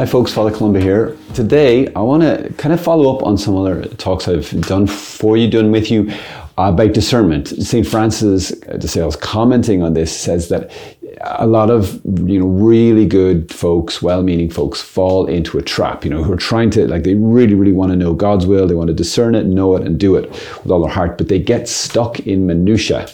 Hi, folks, Father Columba here. Today, I want to kind of follow up on some other talks I've done for you, done with you uh, about discernment. St. Francis de Sales, commenting on this, says that a lot of you know really good folks, well-meaning folks, fall into a trap. You know, who are trying to like they really, really want to know God's will. They want to discern it, know it, and do it with all their heart, but they get stuck in minutia.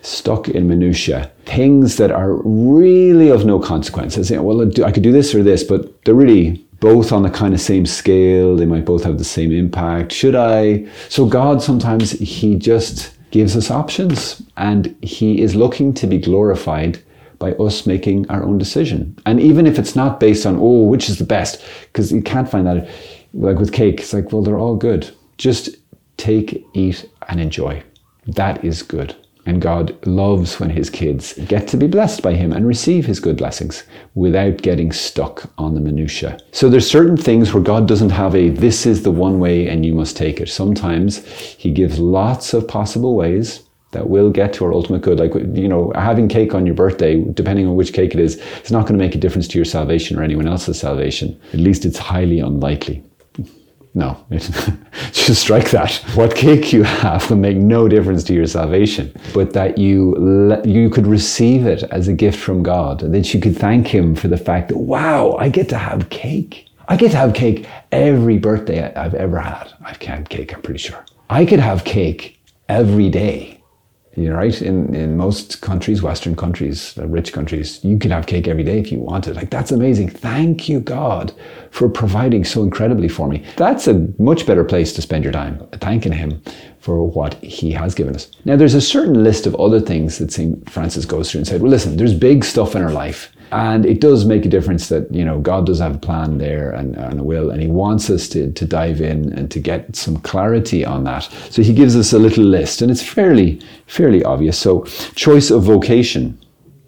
Stuck in minutia, things that are really of no consequence. They say, well, I could do this or this, but they're really both on the kind of same scale. They might both have the same impact. Should I? So God sometimes He just gives us options and He is looking to be glorified by us making our own decision. And even if it's not based on, oh, which is the best, because you can't find that. Like with cake, it's like, well, they're all good. Just take, eat, and enjoy. That is good. And God loves when his kids get to be blessed by him and receive his good blessings without getting stuck on the minutia. So there's certain things where God doesn't have a this is the one way and you must take it. Sometimes he gives lots of possible ways that will get to our ultimate good. Like, you know, having cake on your birthday, depending on which cake it is, it's not going to make a difference to your salvation or anyone else's salvation. At least it's highly unlikely. No, just strike that. What cake you have will make no difference to your salvation, but that you le- you could receive it as a gift from God, and that you could thank Him for the fact that wow, I get to have cake. I get to have cake every birthday I've ever had. I've had cake, I'm pretty sure. I could have cake every day you're right. In in most countries, Western countries, rich countries, you can have cake every day if you wanted. Like that's amazing. Thank you, God, for providing so incredibly for me. That's a much better place to spend your time, thanking Him for what He has given us. Now, there's a certain list of other things that St. Francis goes through and said, well, listen, there's big stuff in our life and it does make a difference that, you know, God does have a plan there and, and a will, and He wants us to, to dive in and to get some clarity on that. So He gives us a little list, and it's fairly, fairly obvious. So, choice of vocation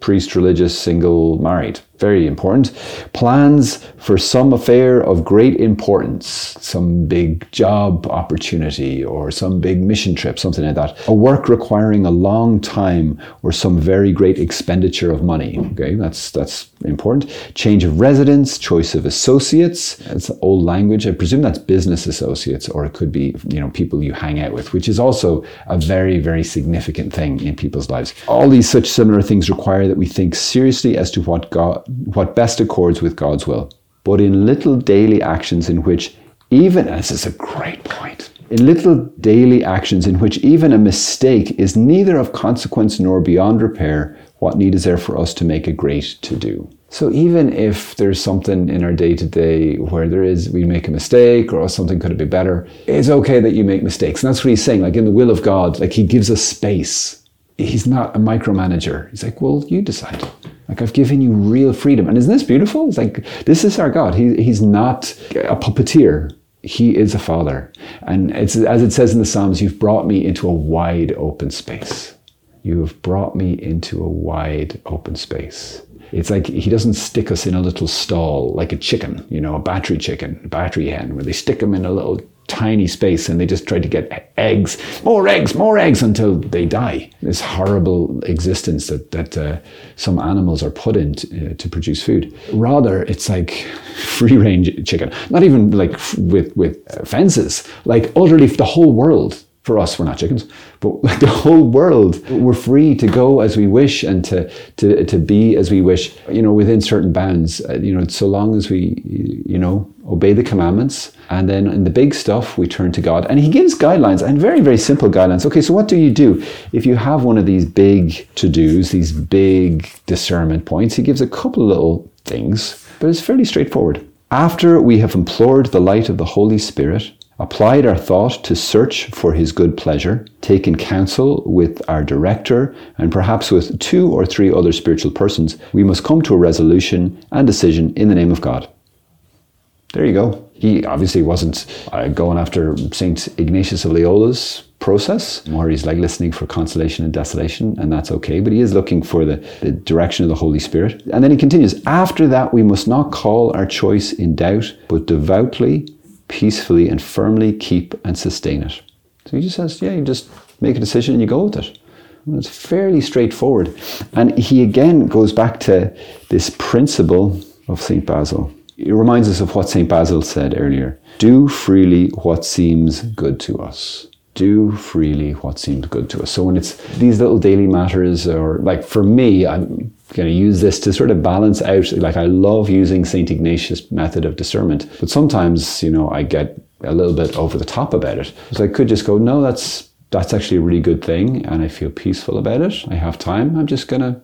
priest, religious, single, married very important. Plans for some affair of great importance, some big job opportunity or some big mission trip, something like that. A work requiring a long time or some very great expenditure of money. Okay, that's that's important. Change of residence, choice of associates. It's old language. I presume that's business associates, or it could be you know people you hang out with, which is also a very very significant thing in people's lives. All these such similar things require that we think seriously as to what God what best accords with God's will, but in little daily actions in which even, this is a great point, in little daily actions in which even a mistake is neither of consequence nor beyond repair, what need is there for us to make a great to do? So even if there's something in our day to day where there is, we make a mistake or something could have been better, it's okay that you make mistakes. And that's what he's saying. Like in the will of God, like he gives us space. He's not a micromanager. He's like, well, you decide. Like I've given you real freedom. And isn't this beautiful? It's like this is our God. He, he's not a puppeteer. He is a father. And it's as it says in the Psalms, you've brought me into a wide open space. You have brought me into a wide open space. It's like he doesn't stick us in a little stall like a chicken, you know, a battery chicken, a battery hen, where they stick them in a little tiny space and they just try to get eggs, more eggs, more eggs until they die. This horrible existence that, that uh, some animals are put in to, uh, to, produce food. Rather, it's like free range chicken, not even like with, with fences, like utterly the whole world for us, we're not chickens, but like the whole world, we're free to go as we wish and to, to, to be as we wish, you know, within certain bounds, uh, you know, so long as we, you know, obey the commandments. And then in the big stuff, we turn to God. And He gives guidelines and very, very simple guidelines. Okay, so what do you do if you have one of these big to dos, these big discernment points? He gives a couple little things, but it's fairly straightforward. After we have implored the light of the Holy Spirit, applied our thought to search for his good pleasure, taken counsel with our director, and perhaps with two or three other spiritual persons, we must come to a resolution and decision in the name of God. There you go. He obviously wasn't uh, going after St. Ignatius of Loyola's process, where he's like listening for consolation and desolation, and that's okay, but he is looking for the, the direction of the Holy Spirit. And then he continues, after that, we must not call our choice in doubt, but devoutly peacefully and firmly keep and sustain it. So he just says, yeah, you just make a decision and you go with it. It's fairly straightforward. And he again goes back to this principle of St. Basil. it reminds us of what St. Basil said earlier do freely what seems good to us. Do freely what seems good to us. So when it's these little daily matters, or like for me, I'm going to use this to sort of balance out. Like I love using St. Ignatius' method of discernment, but sometimes, you know, I get a little bit over the top about it. So I could just go, no, that's that's actually a really good thing, and I feel peaceful about it. I have time. I'm just going to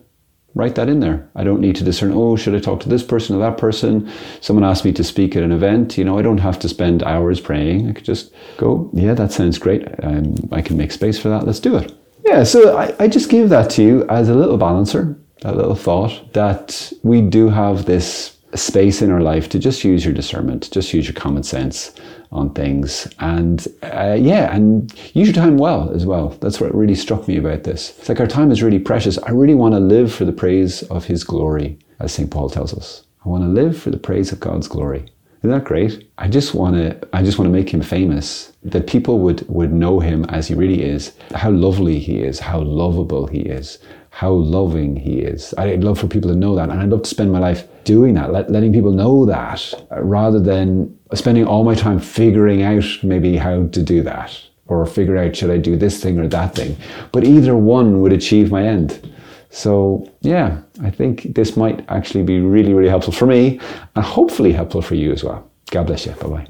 write that in there. I don't need to discern, oh, should I talk to this person or that person? Someone asked me to speak at an event. You know, I don't have to spend hours praying. I could just go, yeah, that sounds great. Um, I can make space for that. Let's do it. Yeah, so I, I just give that to you as a little balancer, that little thought that we do have this space in our life to just use your discernment, just use your common sense on things. And uh, yeah, and use your time well as well. That's what really struck me about this. It's like our time is really precious. I really want to live for the praise of His glory, as St. Paul tells us. I want to live for the praise of God's glory. Isn't that great? I just want to. I just want to make him famous. That people would would know him as he really is. How lovely he is. How lovable he is. How loving he is. I'd love for people to know that, and I'd love to spend my life doing that, let, letting people know that, rather than spending all my time figuring out maybe how to do that or figure out should I do this thing or that thing. But either one would achieve my end. So, yeah, I think this might actually be really, really helpful for me and hopefully helpful for you as well. God bless you. Bye bye.